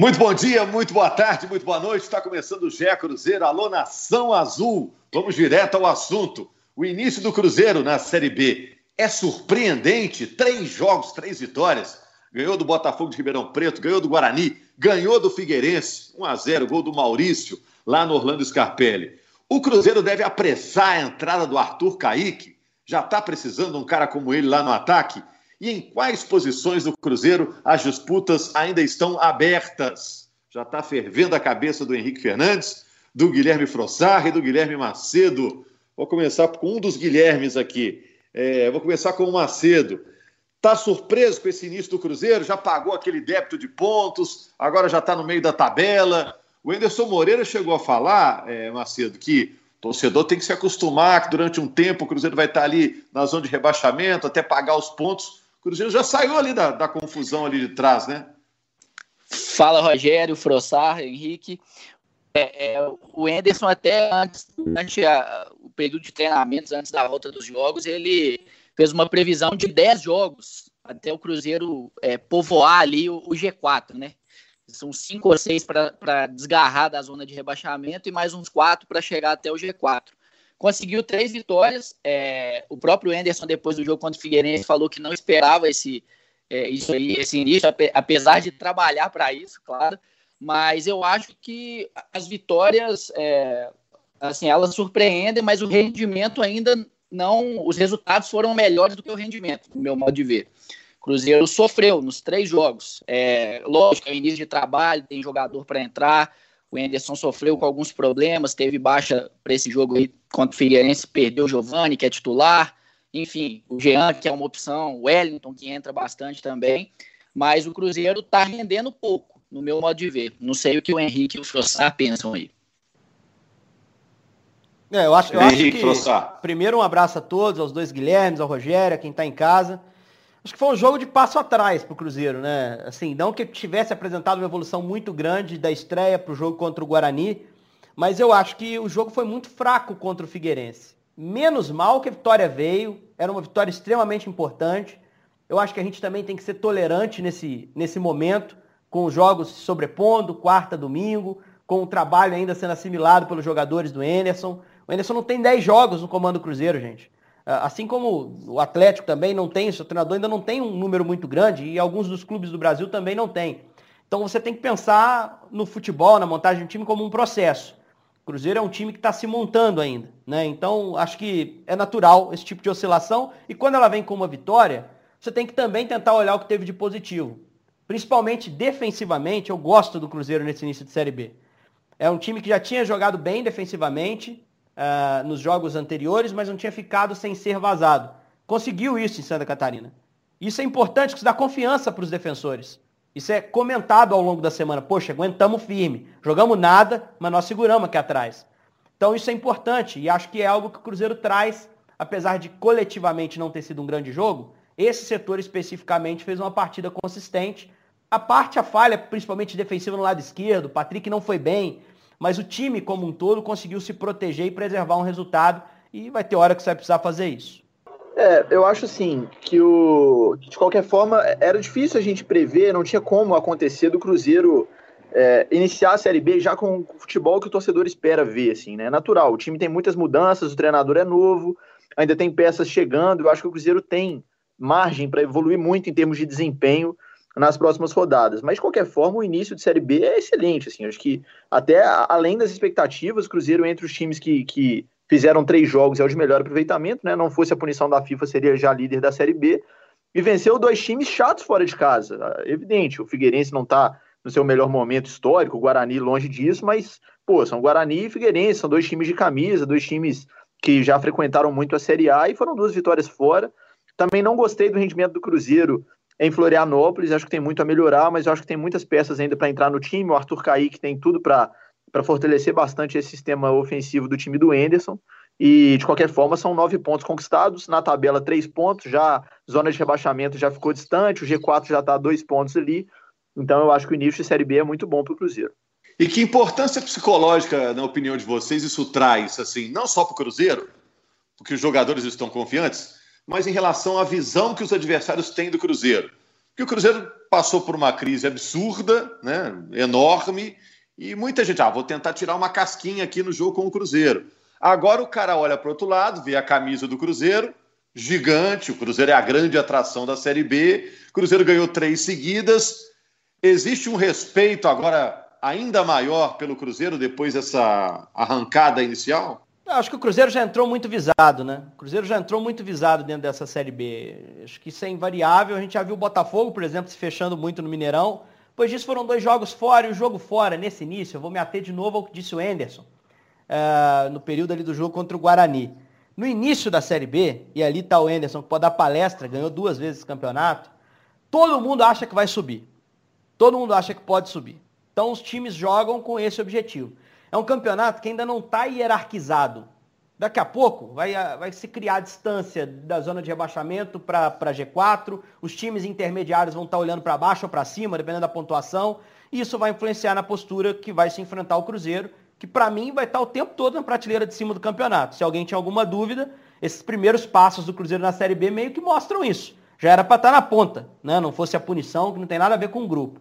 Muito bom dia, muito boa tarde, muito boa noite. Está começando o GE Cruzeiro, alô Nação Azul. Vamos direto ao assunto. O início do Cruzeiro na Série B é surpreendente. Três jogos, três vitórias. Ganhou do Botafogo de Ribeirão Preto, ganhou do Guarani, ganhou do Figueirense. 1 a 0 gol do Maurício, lá no Orlando Scarpelli. O Cruzeiro deve apressar a entrada do Arthur Caíque. Já está precisando de um cara como ele lá no ataque? E em quais posições do Cruzeiro as disputas ainda estão abertas? Já está fervendo a cabeça do Henrique Fernandes, do Guilherme Frossar e do Guilherme Macedo. Vou começar com um dos Guilhermes aqui. É, vou começar com o Macedo. Está surpreso com esse início do Cruzeiro? Já pagou aquele débito de pontos, agora já está no meio da tabela. O Enderson Moreira chegou a falar, é, Macedo, que o torcedor tem que se acostumar que durante um tempo o Cruzeiro vai estar ali na zona de rebaixamento, até pagar os pontos. Cruzeiro já saiu ali da, da confusão ali de trás, né? Fala, Rogério, Frossar, Henrique. É, é, o Enderson até antes, durante a, o período de treinamentos, antes da volta dos jogos, ele fez uma previsão de 10 jogos até o Cruzeiro é, povoar ali o, o, G4, né? São cinco ou seis para desgarrar da zona de rebaixamento e mais uns quatro para chegar até o G4 conseguiu três vitórias. É, o próprio Anderson, depois do jogo contra o Figueirense, falou que não esperava esse, é, isso aí, esse início, apesar de trabalhar para isso, claro. Mas eu acho que as vitórias, é, assim, elas surpreendem, mas o rendimento ainda não. Os resultados foram melhores do que o rendimento, no meu modo de ver. Cruzeiro sofreu nos três jogos. É, lógico, é início de trabalho, tem jogador para entrar. O Anderson sofreu com alguns problemas, teve baixa para esse jogo aí contra o Figueirense, perdeu o Giovani, que é titular. Enfim, o Jean, que é uma opção, o Wellington, que entra bastante também. Mas o Cruzeiro está rendendo pouco, no meu modo de ver. Não sei o que o Henrique e o Frossar pensam aí. É, eu acho, eu Henrique, acho que. Frossar. Primeiro, um abraço a todos, aos dois Guilhermes, ao Rogério, a quem está em casa. Acho que foi um jogo de passo atrás para o Cruzeiro, né? Assim, não que tivesse apresentado uma evolução muito grande da estreia para o jogo contra o Guarani, mas eu acho que o jogo foi muito fraco contra o Figueirense. Menos mal que a vitória veio, era uma vitória extremamente importante. Eu acho que a gente também tem que ser tolerante nesse, nesse momento, com os jogos se sobrepondo, quarta, domingo, com o trabalho ainda sendo assimilado pelos jogadores do Enerson. O Enerson não tem 10 jogos no comando Cruzeiro, gente. Ah, assim como o Atlético também não tem, o seu treinador ainda não tem um número muito grande e alguns dos clubes do Brasil também não tem. Então você tem que pensar no futebol, na montagem do time como um processo. O Cruzeiro é um time que está se montando ainda, né? Então acho que é natural esse tipo de oscilação e quando ela vem com uma vitória, você tem que também tentar olhar o que teve de positivo. Principalmente defensivamente, eu gosto do Cruzeiro nesse início de Série B. É um time que já tinha jogado bem defensivamente, uh, nos jogos anteriores, mas não tinha ficado sem ser vazado. Conseguiu isso em Santa Catarina. Isso é importante, que isso dá confiança para os defensores. Isso é comentado ao longo da semana. Poxa, aguentamos firme. Jogamos nada, mas nós seguramos aqui atrás. Então isso é importante e acho que é algo que o Cruzeiro traz, apesar de coletivamente não ter sido um grande jogo, esse setor especificamente fez uma partida consistente. A parte, a falha, principalmente defensiva no lado esquerdo, Patrick não foi bem, mas o time como um todo conseguiu se proteger e preservar um resultado e vai ter hora que você vai precisar fazer isso. É, eu acho assim que o de qualquer forma era difícil a gente prever, não tinha como acontecer do Cruzeiro é, iniciar a Série B já com o futebol que o torcedor espera ver, assim, né? É natural. O time tem muitas mudanças, o treinador é novo, ainda tem peças chegando. Eu acho que o Cruzeiro tem margem para evoluir muito em termos de desempenho nas próximas rodadas. Mas, de qualquer forma, o início de Série B é excelente. Assim, acho que até além das expectativas, o Cruzeiro, entre os times que, que fizeram três jogos, é o de melhor aproveitamento. Né? Não fosse a punição da FIFA, seria já líder da Série B. E venceu dois times chatos fora de casa. Evidente, o Figueirense não está no seu melhor momento histórico, o Guarani longe disso, mas, pô, são Guarani e Figueirense, são dois times de camisa, dois times que já frequentaram muito a Série A e foram duas vitórias fora. Também não gostei do rendimento do Cruzeiro em Florianópolis. Acho que tem muito a melhorar, mas acho que tem muitas peças ainda para entrar no time. O Arthur Kaique tem tudo para fortalecer bastante esse sistema ofensivo do time do Enderson. E, de qualquer forma, são nove pontos conquistados. Na tabela, três pontos. Já zona de rebaixamento já ficou distante. O G4 já está a dois pontos ali. Então, eu acho que o início de Série B é muito bom para o Cruzeiro. E que importância psicológica, na opinião de vocês, isso traz, assim, não só para o Cruzeiro, porque os jogadores estão confiantes, mas em relação à visão que os adversários têm do Cruzeiro. que o Cruzeiro passou por uma crise absurda, né, enorme, e muita gente, ah, vou tentar tirar uma casquinha aqui no jogo com o Cruzeiro. Agora o cara olha para o outro lado, vê a camisa do Cruzeiro, gigante, o Cruzeiro é a grande atração da Série B, o Cruzeiro ganhou três seguidas. Existe um respeito agora ainda maior pelo Cruzeiro depois dessa arrancada inicial? Acho que o Cruzeiro já entrou muito visado, né? O Cruzeiro já entrou muito visado dentro dessa Série B. Acho que isso é invariável. A gente já viu o Botafogo, por exemplo, se fechando muito no Mineirão. Depois disso foram dois jogos fora e o jogo fora, nesse início, eu vou me ater de novo ao que disse o Enderson, uh, no período ali do jogo contra o Guarani. No início da Série B, e ali está o Enderson, que pode dar palestra, ganhou duas vezes o campeonato, todo mundo acha que vai subir. Todo mundo acha que pode subir. Então os times jogam com esse objetivo. É um campeonato que ainda não está hierarquizado. Daqui a pouco vai, vai se criar a distância da zona de rebaixamento para G4, os times intermediários vão estar tá olhando para baixo ou para cima, dependendo da pontuação, e isso vai influenciar na postura que vai se enfrentar o Cruzeiro, que para mim vai estar tá o tempo todo na prateleira de cima do campeonato. Se alguém tinha alguma dúvida, esses primeiros passos do Cruzeiro na Série B meio que mostram isso. Já era para estar tá na ponta, né? não fosse a punição, que não tem nada a ver com o grupo.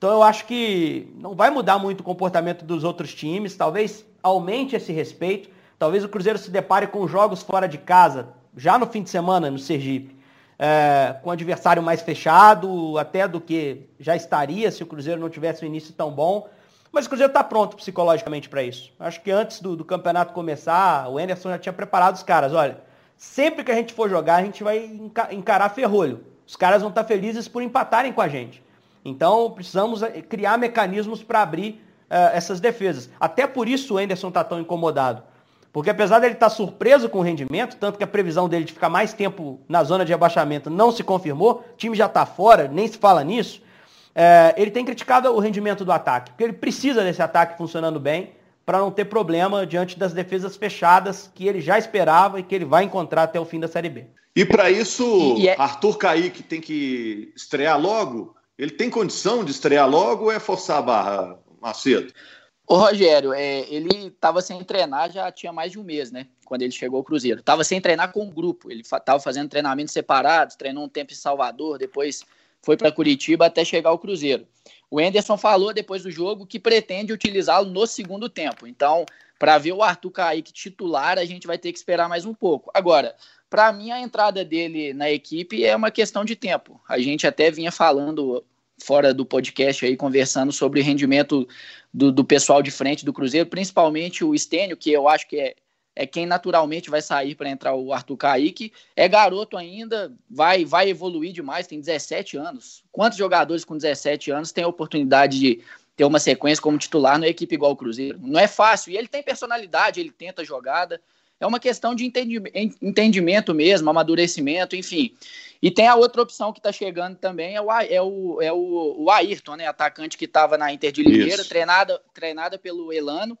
Então eu acho que não vai mudar muito o comportamento dos outros times, talvez aumente esse respeito, talvez o Cruzeiro se depare com jogos fora de casa, já no fim de semana no Sergipe, é, com adversário mais fechado, até do que já estaria se o Cruzeiro não tivesse um início tão bom. Mas o Cruzeiro está pronto psicologicamente para isso. Acho que antes do, do, campeonato começar, o Anderson já tinha preparado os caras. Olha, sempre que a gente for jogar, a gente vai encarar ferrolho. Os caras vão estar tá felizes por empatarem com a gente. Então, precisamos eh, criar mecanismos para abrir uh, essas defesas. Até por isso o Anderson está tão incomodado. Porque apesar dele estar tá surpreso com o rendimento, tanto que a previsão dele de ficar mais tempo na zona de rebaixamento não se confirmou, o time já está fora, nem se fala nisso, é, ele tem criticado o rendimento do ataque, porque ele precisa desse ataque funcionando bem para não ter problema diante das defesas fechadas que ele já esperava e que ele vai encontrar até o fim da Série B. E para isso, e, e é... Arthur Caíque tem que estrear logo? Ele tem condição de estrear logo ou é forçar a barra, Macedo? Ô, Rogério, é, ele estava sem treinar já tinha mais de um mês, né? Quando ele chegou ao Cruzeiro. Estava sem treinar com o grupo. Ele estava fazendo treinamentos separados, treinou um tempo em Salvador, depois foi para Curitiba até chegar ao Cruzeiro. O Enderson falou depois do jogo que pretende utilizá-lo no segundo tempo. Então, para ver o Arthur Kaique titular, a gente vai ter que esperar mais um pouco. Agora, para mim, a entrada dele na equipe é uma questão de tempo. A gente até vinha falando fora do podcast aí, conversando sobre o rendimento do, do pessoal de frente do Cruzeiro, principalmente o Estênio, que eu acho que é, é quem naturalmente vai sair para entrar o Arthur Kaique. É garoto ainda, vai, vai evoluir demais, tem 17 anos. Quantos jogadores com 17 anos têm a oportunidade de ter uma sequência como titular na equipe igual o Cruzeiro? Não é fácil. E ele tem personalidade, ele tenta jogada. É uma questão de entendimento mesmo, amadurecimento, enfim. E tem a outra opção que está chegando também, é o, é o, é o, o Ayrton, né? Atacante que estava na Inter de Limeira, treinada, treinada pelo Elano.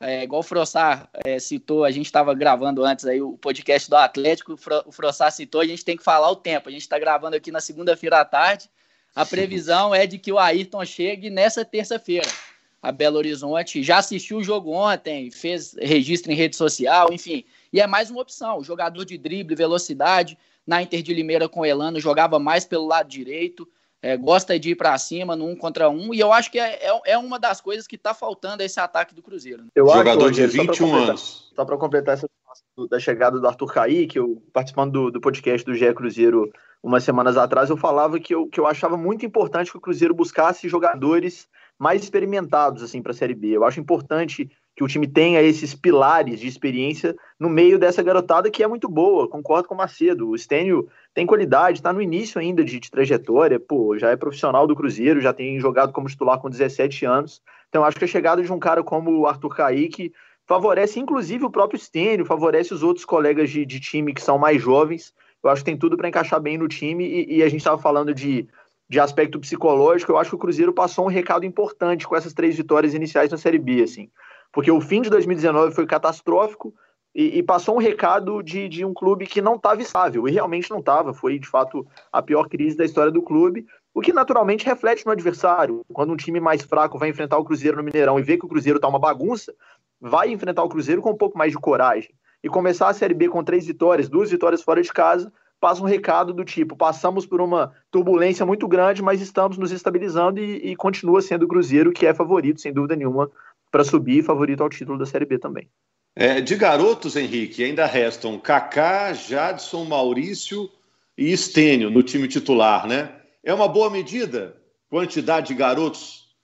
É, igual o Frossar é, citou, a gente estava gravando antes aí o podcast do Atlético, o Frossar citou, a gente tem que falar o tempo. A gente está gravando aqui na segunda-feira à tarde. A previsão é de que o Ayrton chegue nessa terça-feira a Belo Horizonte. Já assistiu o jogo ontem, fez registro em rede social, enfim. E é mais uma opção. Jogador de drible, velocidade na Inter de Limeira com o Elano, jogava mais pelo lado direito, é, gosta de ir para cima no um contra um, e eu acho que é, é, é uma das coisas que está faltando esse ataque do Cruzeiro. Né? Eu Jogador acho, de 21 anos. Só para completar essa da chegada do Arthur Caí, eu participando do, do podcast do GE Cruzeiro umas semanas atrás, eu falava que eu, que eu achava muito importante que o Cruzeiro buscasse jogadores mais experimentados assim para a Série B. Eu acho importante que o time tenha esses pilares de experiência no meio dessa garotada que é muito boa. Concordo com o Macedo. O Stênio tem qualidade, está no início ainda de, de, trajetória, pô, já é profissional do Cruzeiro, já tem jogado como titular com 17 anos. Então acho que a chegada de um cara como o Arthur Caíque favorece inclusive o próprio Stênio, favorece os outros colegas de, de time que são mais jovens. Eu acho que tem tudo para encaixar bem no time e, e a gente estava falando de de aspecto psicológico, eu acho que o Cruzeiro passou um recado importante com essas três vitórias iniciais na Série B, assim porque o fim de 2019 foi catastrófico e, e passou um recado de, de, um clube que não estava estável, e realmente não estava, foi de fato a pior crise da história do clube, o que naturalmente reflete no adversário. Quando um time mais fraco vai enfrentar o Cruzeiro no Mineirão e vê que o Cruzeiro está uma bagunça, vai enfrentar o Cruzeiro com um pouco mais de coragem. E começar a Série B com três vitórias, duas vitórias fora de casa, passa um recado do tipo: passamos por uma turbulência muito grande, mas estamos nos estabilizando e, e continua sendo o Cruzeiro, que é favorito, sem dúvida nenhuma, para subir e favorito ao título da Série B também. É, de garotos, Henrique, ainda restam Kaká, Jadson, Maurício e Estênio no time titular, né? É uma boa medida? Quantidade de garotos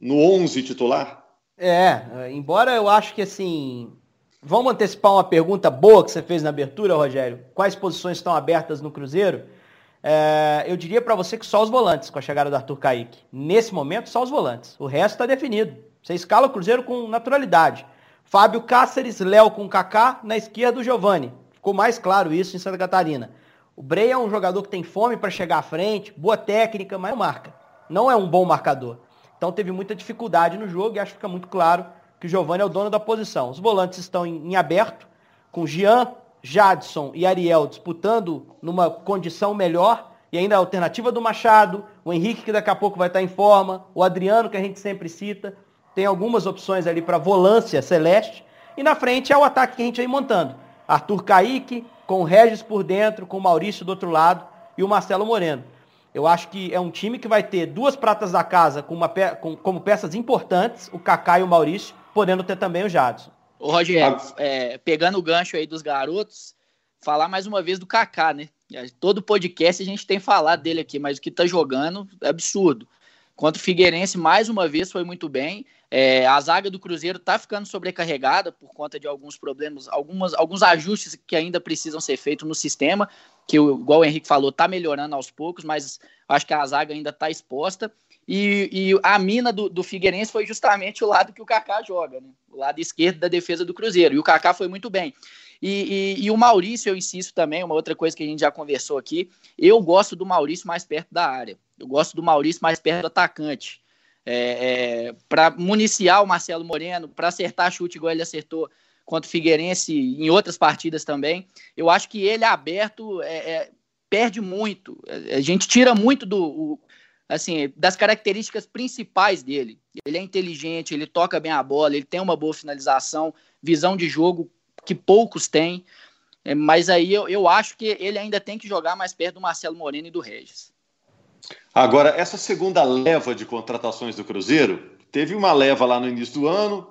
no 11 titular? É, embora eu acho que assim. Vamos antecipar uma pergunta boa que você fez na abertura, Rogério. Quais posições estão abertas no Cruzeiro? É, eu diria para você que só os volantes com a chegada do Arthur Kaique. Nesse momento, só os volantes. O resto está definido. Você escala o Cruzeiro com naturalidade. Fábio Cáceres, Léo com Kaká, na esquerda o Giovani. Ficou mais claro isso em Santa Catarina. O Brey é um jogador que tem fome para chegar à frente, boa técnica, mas não marca. Não é um bom marcador. Então teve muita dificuldade no jogo e acho que fica muito claro que o Giovani é o dono da posição. Os volantes estão em, em aberto, com Jean, Jadson e Ariel disputando numa condição melhor, e ainda a alternativa do Machado, o Henrique que daqui a pouco vai estar em forma, o Adriano que a gente sempre cita. Tem algumas opções ali para volância celeste. E na frente é o ataque que a gente vem montando. Arthur Caíque, com o Regis por dentro, com o Maurício do outro lado e o Marcelo Moreno. Eu acho que é um time que vai ter duas pratas da casa com uma pe com, como peças importantes, o Kaká e o Maurício, podendo ter também o Jadson. Ô, Rogério, é, pegando o gancho aí dos garotos, falar mais uma vez do Kaká, né? Todo podcast a gente tem falado dele aqui, mas o que tá jogando é absurdo. Quanto o Figueirense, mais uma vez, foi muito bem. É, a zaga do Cruzeiro está ficando sobrecarregada por conta de alguns problemas, algumas, alguns ajustes que ainda precisam ser feitos no sistema, que, igual o Henrique falou, está melhorando aos poucos, mas acho que a zaga ainda está exposta. E, e, a mina do, do, Figueirense foi justamente o lado que o Kaká joga, né? o lado esquerdo da defesa do Cruzeiro. E o Kaká foi muito bem. E, e, e, o Maurício, eu insisto também, uma outra coisa que a gente já conversou aqui, eu gosto do Maurício mais perto da área. Eu gosto do Maurício mais perto do atacante é, é, para municiar o Marcelo Moreno, para acertar chute igual ele acertou contra o Figueirense em outras partidas também. Eu acho que ele aberto é, é perde muito. A gente tira muito do o, assim das características principais dele. Ele é inteligente, ele toca bem a bola, ele tem uma boa finalização, visão de jogo que poucos têm. É, mas aí eu, eu acho que ele ainda tem que jogar mais perto do Marcelo Moreno e do Regis. Agora, essa segunda leva de contratações do Cruzeiro, teve uma leva lá no início do ano,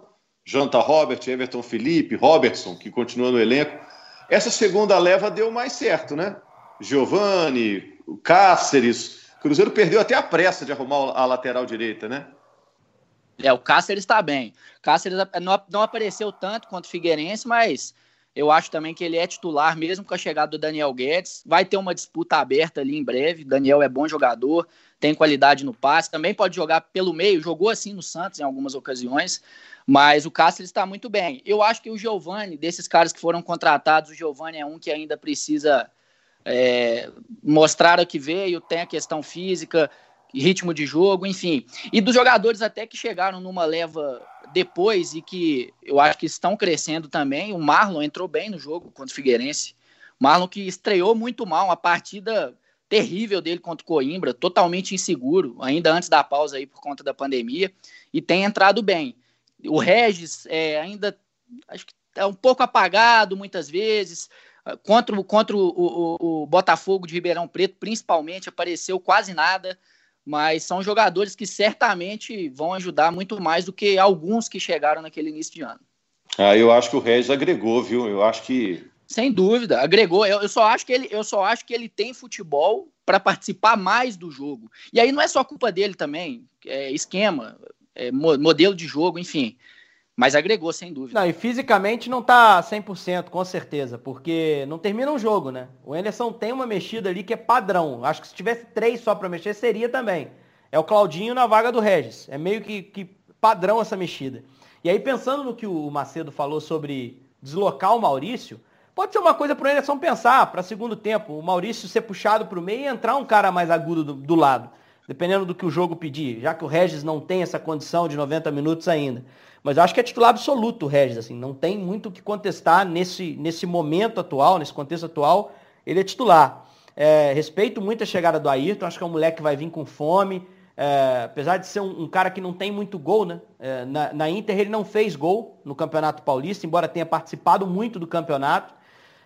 Janta Robert, Everton Felipe, Robertson, que continua no elenco. Essa segunda leva deu mais certo, né? Giovani, o Cáceres. Cruzeiro perdeu até a pressa de arrumar a lateral direita, né? É, o Cáceres está bem. Cáceres não, não apareceu tanto quanto o Figueirense, mas eu acho também que ele é titular, mesmo com a chegada do Daniel Guedes. Vai ter uma disputa aberta ali em breve. Daniel é bom jogador, tem qualidade no passe, também pode jogar pelo meio, jogou assim no Santos em algumas ocasiões, mas o Cáceres está muito bem. Eu acho que o Giovani, desses caras que foram contratados, o Giovani é um que ainda precisa é, mostrar o que veio, tem a questão física, ritmo de jogo, enfim. E dos jogadores até que chegaram numa leva depois e que eu acho que estão crescendo também, o Marlon entrou bem no jogo contra o Figueirense. Marlon que estreou muito mal, uma partida terrível dele contra o Coimbra, totalmente inseguro, ainda antes da pausa aí por conta da pandemia, e tem entrado bem. O Regis é, ainda acho que é um pouco apagado muitas vezes. Contra, contra o, o, o Botafogo de Ribeirão Preto, principalmente, apareceu quase nada mas são jogadores que certamente vão ajudar muito mais do que alguns que chegaram naquele início de ano. Ah, eu acho que o Regis agregou, viu? Eu acho que sem dúvida, agregou. Eu, eu, só acho que ele, eu só acho que ele tem futebol para participar mais do jogo. E aí não é só culpa dele também, é esquema, é modelo de jogo, enfim. Mas agregou, sem dúvida. Não, e fisicamente não tá 100%, com certeza, porque não termina um jogo, né? O Anderson tem uma mexida ali que é padrão. Acho que se tivesse três só para mexer, seria também. É o Claudinho na vaga do Regis. É meio que, que padrão essa mexida. E aí, pensando no que o Macedo falou sobre deslocar o Maurício, pode ser uma coisa para o Anderson pensar para segundo tempo. O Maurício ser puxado para o meio e entrar um cara mais agudo do, do lado, dependendo do que o jogo pedir, já que o Regis não tem essa condição de 90 minutos ainda. Mas eu acho que é titular absoluto Regis, assim, não tem muito o que contestar nesse, nesse momento atual, nesse contexto atual, ele é titular. É, respeito muito a chegada do Ayrton, acho que é um moleque que vai vir com fome, é, apesar de ser um, um, cara que não tem muito gol, né? É, na, na, Inter ele não fez gol no Campeonato Paulista, embora tenha participado muito do campeonato.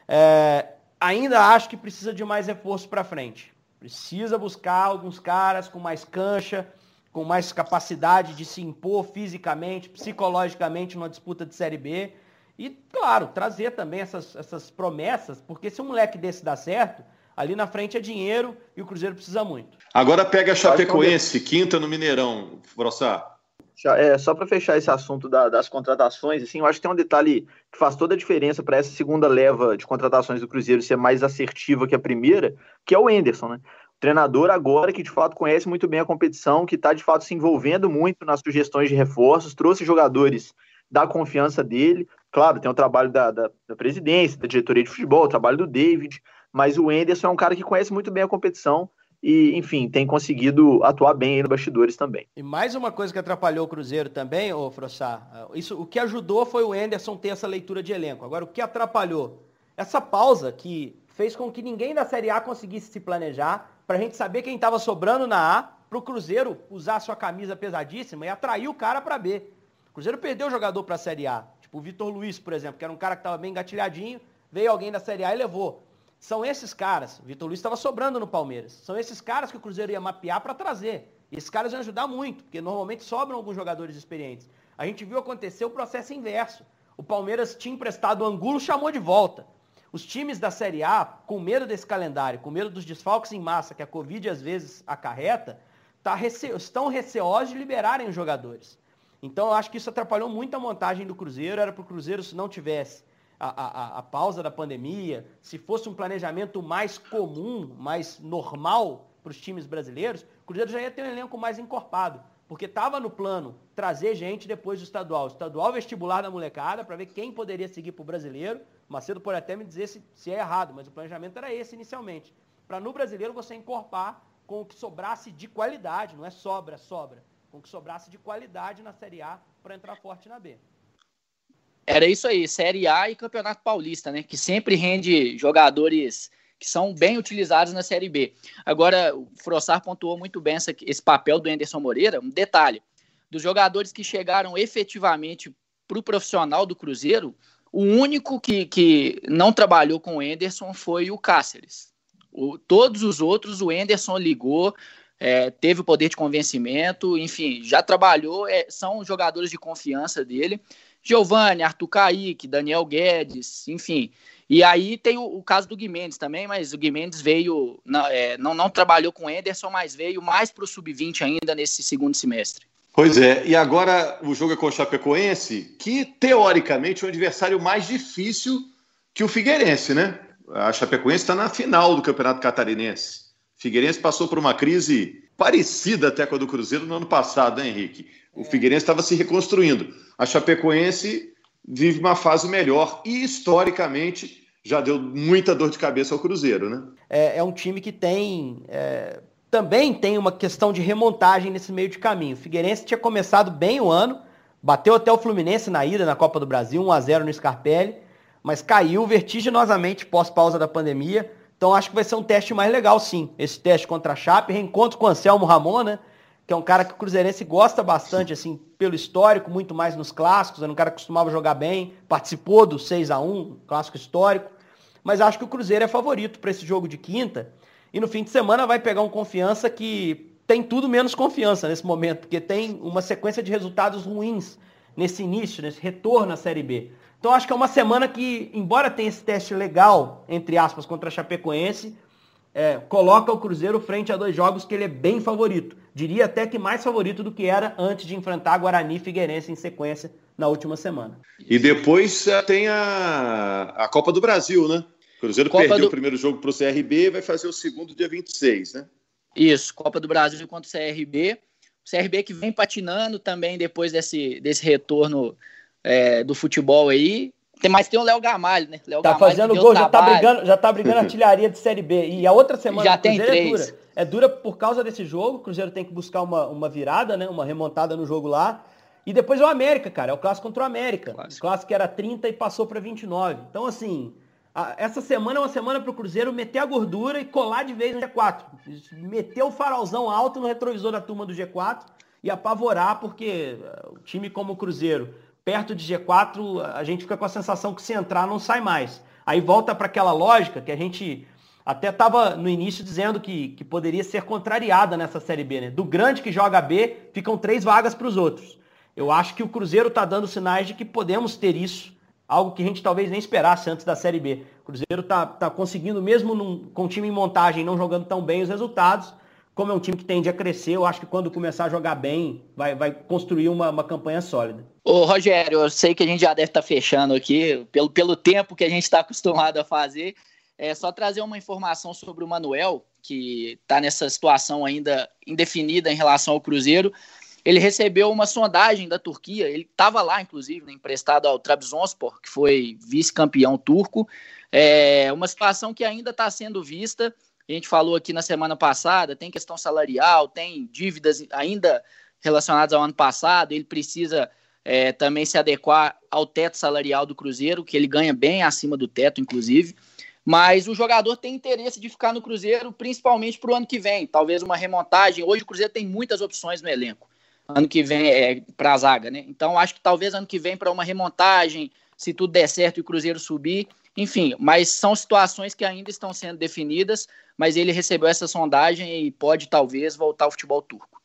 É, ainda acho que precisa de mais reforço para frente. Precisa buscar alguns caras com mais cancha, com mais capacidade de se impor fisicamente, psicologicamente numa disputa de Série B. E, claro, trazer também essas, essas promessas, porque se um moleque desse dá certo, ali na frente é dinheiro e o Cruzeiro precisa muito. Agora pega a Chapecoense, quinta no Mineirão, Brossá. É, só para fechar esse assunto da, das contratações, assim, eu acho que tem um detalhe que faz toda a diferença para essa segunda leva de contratações do Cruzeiro ser mais assertiva que a primeira, que é o Enderson, né? Treinador agora que de fato conhece muito bem a competição, que está de fato se envolvendo muito nas sugestões de reforços, trouxe jogadores da confiança dele. Claro, tem o trabalho da, da, da presidência, da diretoria de futebol, o trabalho do David, mas o Enderson é um cara que conhece muito bem a competição e, enfim, tem conseguido atuar bem aí no bastidores também. E mais uma coisa que atrapalhou o Cruzeiro também, ô Frossá, isso, o que ajudou foi o Enderson ter essa leitura de elenco. Agora, o que atrapalhou? Essa pausa que fez com que ninguém da Série A conseguisse se planejar, para a gente saber quem estava sobrando na A, para o Cruzeiro usar sua camisa pesadíssima e atrair o cara para B. O Cruzeiro perdeu o jogador para a Série A. Tipo o Vitor Luiz, por exemplo, que era um cara que estava bem engatilhadinho, veio alguém da Série A e levou. São esses caras, o Vitor Luiz estava sobrando no Palmeiras, são esses caras que o Cruzeiro ia mapear para trazer. E esses caras iam ajudar muito, porque normalmente sobram alguns jogadores experientes. A gente viu acontecer o processo inverso. O Palmeiras tinha emprestado o Angulo, chamou de volta. Os times da Série A, com medo desse calendário, com medo dos desfalques em massa que a Covid às vezes acarreta, tá rece... estão receosos de liberarem os jogadores. Então eu acho que isso atrapalhou muito a montagem do Cruzeiro. Era para o Cruzeiro, se não tivesse a, a, a, pausa da pandemia, se fosse um planejamento mais comum, mais normal para os times brasileiros, o Cruzeiro já ia ter um elenco mais encorpado. Porque estava no plano trazer gente depois do estadual. Estadual vestibular da molecada, para ver quem poderia seguir para o brasileiro. Macedo pode até me dizer se, se é errado, mas o planejamento era esse inicialmente. Para no brasileiro você encorpar com o que sobrasse de qualidade, não é sobra, sobra. Com o que sobrasse de qualidade na Série A para entrar forte na B. Era isso aí, Série A e Campeonato Paulista, né? Que sempre rende jogadores que são bem utilizados na Série B. Agora, o Frossar pontuou muito bem essa, esse papel do Anderson Moreira. Um detalhe: dos jogadores que chegaram efetivamente para o profissional do Cruzeiro, o único que, que não trabalhou com o Anderson foi o Cáceres. O, todos os outros, o Anderson ligou, é, teve o poder de convencimento, enfim, já trabalhou, é, são jogadores de confiança dele. Giovanni, Arthur Kaique, Daniel Guedes, enfim. E aí tem o, o caso do Guimendes também, mas o Guimendes veio, não, é, não, não trabalhou com o Ederson, mas veio mais para o sub-20 ainda nesse segundo semestre. Pois é, e agora o jogo é com o Chapecoense, que teoricamente é o adversário mais difícil que o Figueirense, né? A Chapecoense está na final do Campeonato Catarinense. Figueirense passou por uma crise parecida até com a do Cruzeiro no ano passado, né, Henrique? O é. Figueirense estava se reconstruindo. A Chapecoense vive uma fase melhor e, historicamente, já deu muita dor de cabeça ao Cruzeiro, né? É, é um time que tem. É, também tem uma questão de remontagem nesse meio de caminho. O Figueirense tinha começado bem o ano, bateu até o Fluminense na ida na Copa do Brasil, 1x0 no Scarpelli, mas caiu vertiginosamente pós-pausa da pandemia. Então acho que vai ser um teste mais legal, sim. Esse teste contra a Chape, reencontro com o Anselmo Ramon, né? que é um cara que o Cruzeirense gosta bastante, assim, pelo histórico, muito mais nos clássicos, era um cara que costumava jogar bem, participou do 6 a 1 clássico histórico, mas acho que o Cruzeiro é favorito para esse jogo de quinta, e no fim de semana vai pegar um confiança que tem tudo menos confiança nesse momento, porque tem uma sequência de resultados ruins nesse início, nesse retorno à Série B. Então acho que é uma semana que, embora tenha esse teste legal, entre aspas, contra a Chapecoense, é, coloca o Cruzeiro frente a dois jogos que ele é bem favorito. Diria até que mais favorito do que era antes de enfrentar Guarani e Figueirense em sequência na última semana. E depois uh, tem a, a Copa do Brasil, né? O Cruzeiro Copa perdeu do... o primeiro jogo para o CRB e vai fazer o segundo dia 26, né? Isso, Copa do Brasil contra o CRB. O CRB que vem patinando também depois desse, desse retorno é, do futebol aí. Tem, mas tem o Léo Gamalho, né? Léo tá Gamalho fazendo gol, já tá, brigando, já tá brigando artilharia de Série B. E a outra semana já tem três. é dura. É dura por causa desse jogo. O Cruzeiro tem que buscar uma, uma virada, né? Uma remontada no jogo lá. E depois é o América, cara. É o clássico contra o América. Clássico. O clássico que era 30 e passou para 29. Então, assim, essa semana é uma semana para o Cruzeiro meter a gordura e colar de vez no G4. Meter o farolzão alto no retrovisor da turma do G4 e apavorar, porque eh, o time como o Cruzeiro perto de G4, a gente fica com a sensação que se entrar não sai mais. Aí volta para aquela lógica que a gente até estava no início dizendo que, que poderia ser contrariada nessa Série B, né? Do grande que joga B, ficam três vagas para os outros. Eu acho que o Cruzeiro está dando sinais de que podemos ter isso, algo que a gente talvez nem esperasse antes da Série B. O Cruzeiro está tá conseguindo, mesmo num, com o time em montagem, não jogando tão bem os resultados, como é um time que tende a crescer, eu acho que quando começar a jogar bem, vai, vai construir uma, uma campanha sólida. Ô, Rogério, eu sei que a gente já deve estar tá fechando aqui, pelo, pelo tempo que a gente está acostumado a fazer. É só trazer uma informação sobre o Manuel, que está nessa situação ainda indefinida em relação ao Cruzeiro. Ele recebeu uma sondagem da Turquia, ele estava lá, inclusive, né, emprestado ao Trabzonspor, que foi vice-campeão turco. É uma situação que ainda está sendo vista a gente falou aqui na semana passada, tem questão salarial, tem dívidas ainda relacionadas ao ano passado, ele precisa é, também se adequar ao teto salarial do Cruzeiro, que ele ganha bem acima do teto, inclusive. Mas o jogador tem interesse de ficar no Cruzeiro, principalmente para o ano que vem. Talvez uma remontagem. Hoje o Cruzeiro tem muitas opções no elenco. Ano que vem é para a zaga, né? Então acho que talvez ano que vem para uma remontagem, se tudo der certo e o Cruzeiro subir, enfim, mas são situações que ainda estão sendo definidas, mas ele recebeu essa sondagem e pode talvez voltar ao futebol turco.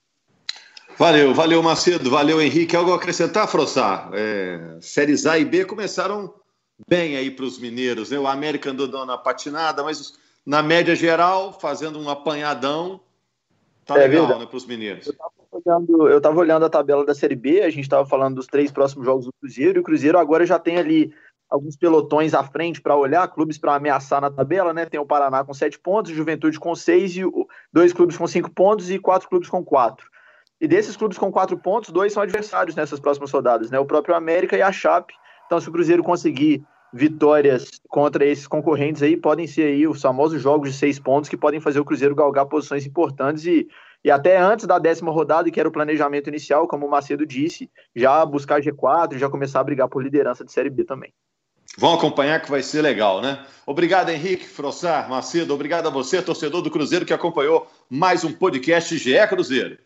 Valeu, valeu Macedo, valeu Henrique. Algo a acrescentar, Frossar? É, séries A e B começaram bem aí para os mineiros, né? O América andou dando uma patinada, mas na média geral, fazendo um apanhadão, tá é legal, verdade. né, para os mineiros. Eu olhando, olhando a tabela da Série B, a gente estava falando dos três próximos jogos do Cruzeiro, e o Cruzeiro agora já tem ali alguns pelotões à frente para olhar, clubes para ameaçar na tabela, né? Tem o Paraná com sete pontos, Juventude com seis, e dois clubes com cinco pontos e quatro clubes com quatro. E desses clubes com quatro pontos, dois são adversários nessas próximas rodadas, né? O próprio América e a Chape. Então, se o Cruzeiro conseguir vitórias contra esses concorrentes aí, podem ser aí os famosos jogos de seis pontos que podem fazer o Cruzeiro galgar posições importantes e, e até antes da décima rodada, que era o planejamento inicial, como o Macedo disse, já buscar G4 e já começar a brigar por liderança de Série B também. Vão acompanhar que vai ser legal, né? Obrigado, Henrique, Frossar, Macedo. Obrigado a você, torcedor do Cruzeiro, que acompanhou mais um podcast GE Cruzeiro.